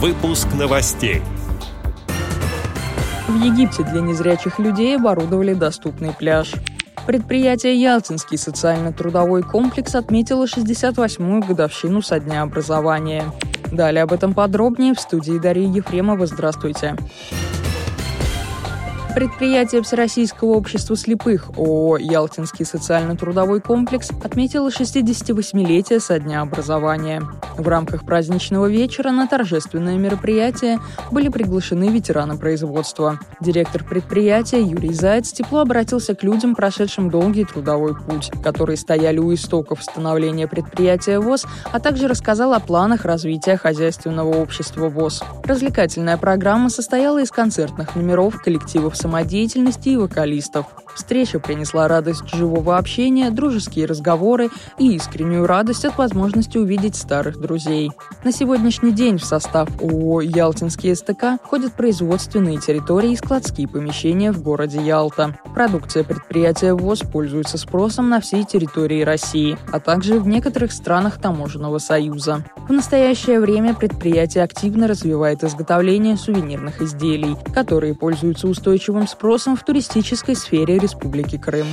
Выпуск новостей. В Египте для незрячих людей оборудовали доступный пляж. Предприятие «Ялтинский социально-трудовой комплекс» отметило 68-ю годовщину со дня образования. Далее об этом подробнее в студии Дарьи Ефремова. Здравствуйте. Предприятие Всероссийского общества слепых ООО «Ялтинский социально-трудовой комплекс» отметило 68-летие со дня образования. В рамках праздничного вечера на торжественное мероприятие были приглашены ветераны производства. Директор предприятия Юрий Заяц тепло обратился к людям, прошедшим долгий трудовой путь, которые стояли у истоков становления предприятия ВОЗ, а также рассказал о планах развития хозяйственного общества ВОЗ. Развлекательная программа состояла из концертных номеров коллективов самодеятельности и вокалистов. Встреча принесла радость живого общения, дружеские разговоры и искреннюю радость от возможности увидеть старых друзей. На сегодняшний день в состав ООО «Ялтинский СТК» входят производственные территории и складские помещения в городе Ялта. Продукция предприятия ВОЗ пользуется спросом на всей территории России, а также в некоторых странах Таможенного союза. В настоящее время предприятие активно развивает изготовление сувенирных изделий, которые пользуются устойчивым спросом в туристической сфере Республики Крым.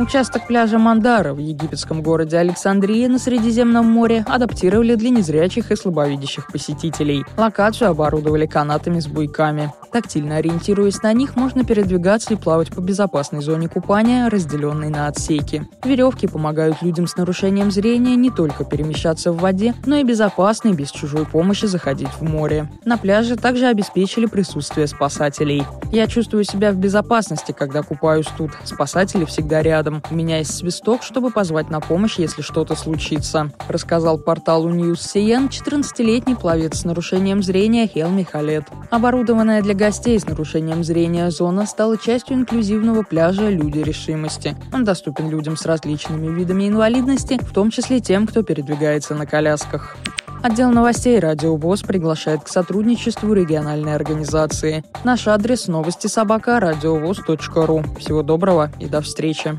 Участок пляжа Мандара в египетском городе Александрия на Средиземном море адаптировали для незрячих и слабовидящих посетителей. Локацию оборудовали канатами с буйками. Тактильно ориентируясь на них, можно передвигаться и плавать по безопасной зоне купания, разделенной на отсеки. Веревки помогают людям с нарушением зрения не только перемещаться в воде, но и безопасно и без чужой помощи заходить в море. На пляже также обеспечили присутствие спасателей. Я чувствую себя в безопасности, когда купаюсь тут. Спасатели всегда рядом рядом. У меня есть свисток, чтобы позвать на помощь, если что-то случится», — рассказал порталу News CN 14-летний пловец с нарушением зрения Хел Михалет. Оборудованная для гостей с нарушением зрения зона стала частью инклюзивного пляжа «Люди решимости». Он доступен людям с различными видами инвалидности, в том числе тем, кто передвигается на колясках. Отдел новостей «Радио ВОЗ» приглашает к сотрудничеству региональной организации. Наш адрес – новости собака ру. Всего доброго и до встречи.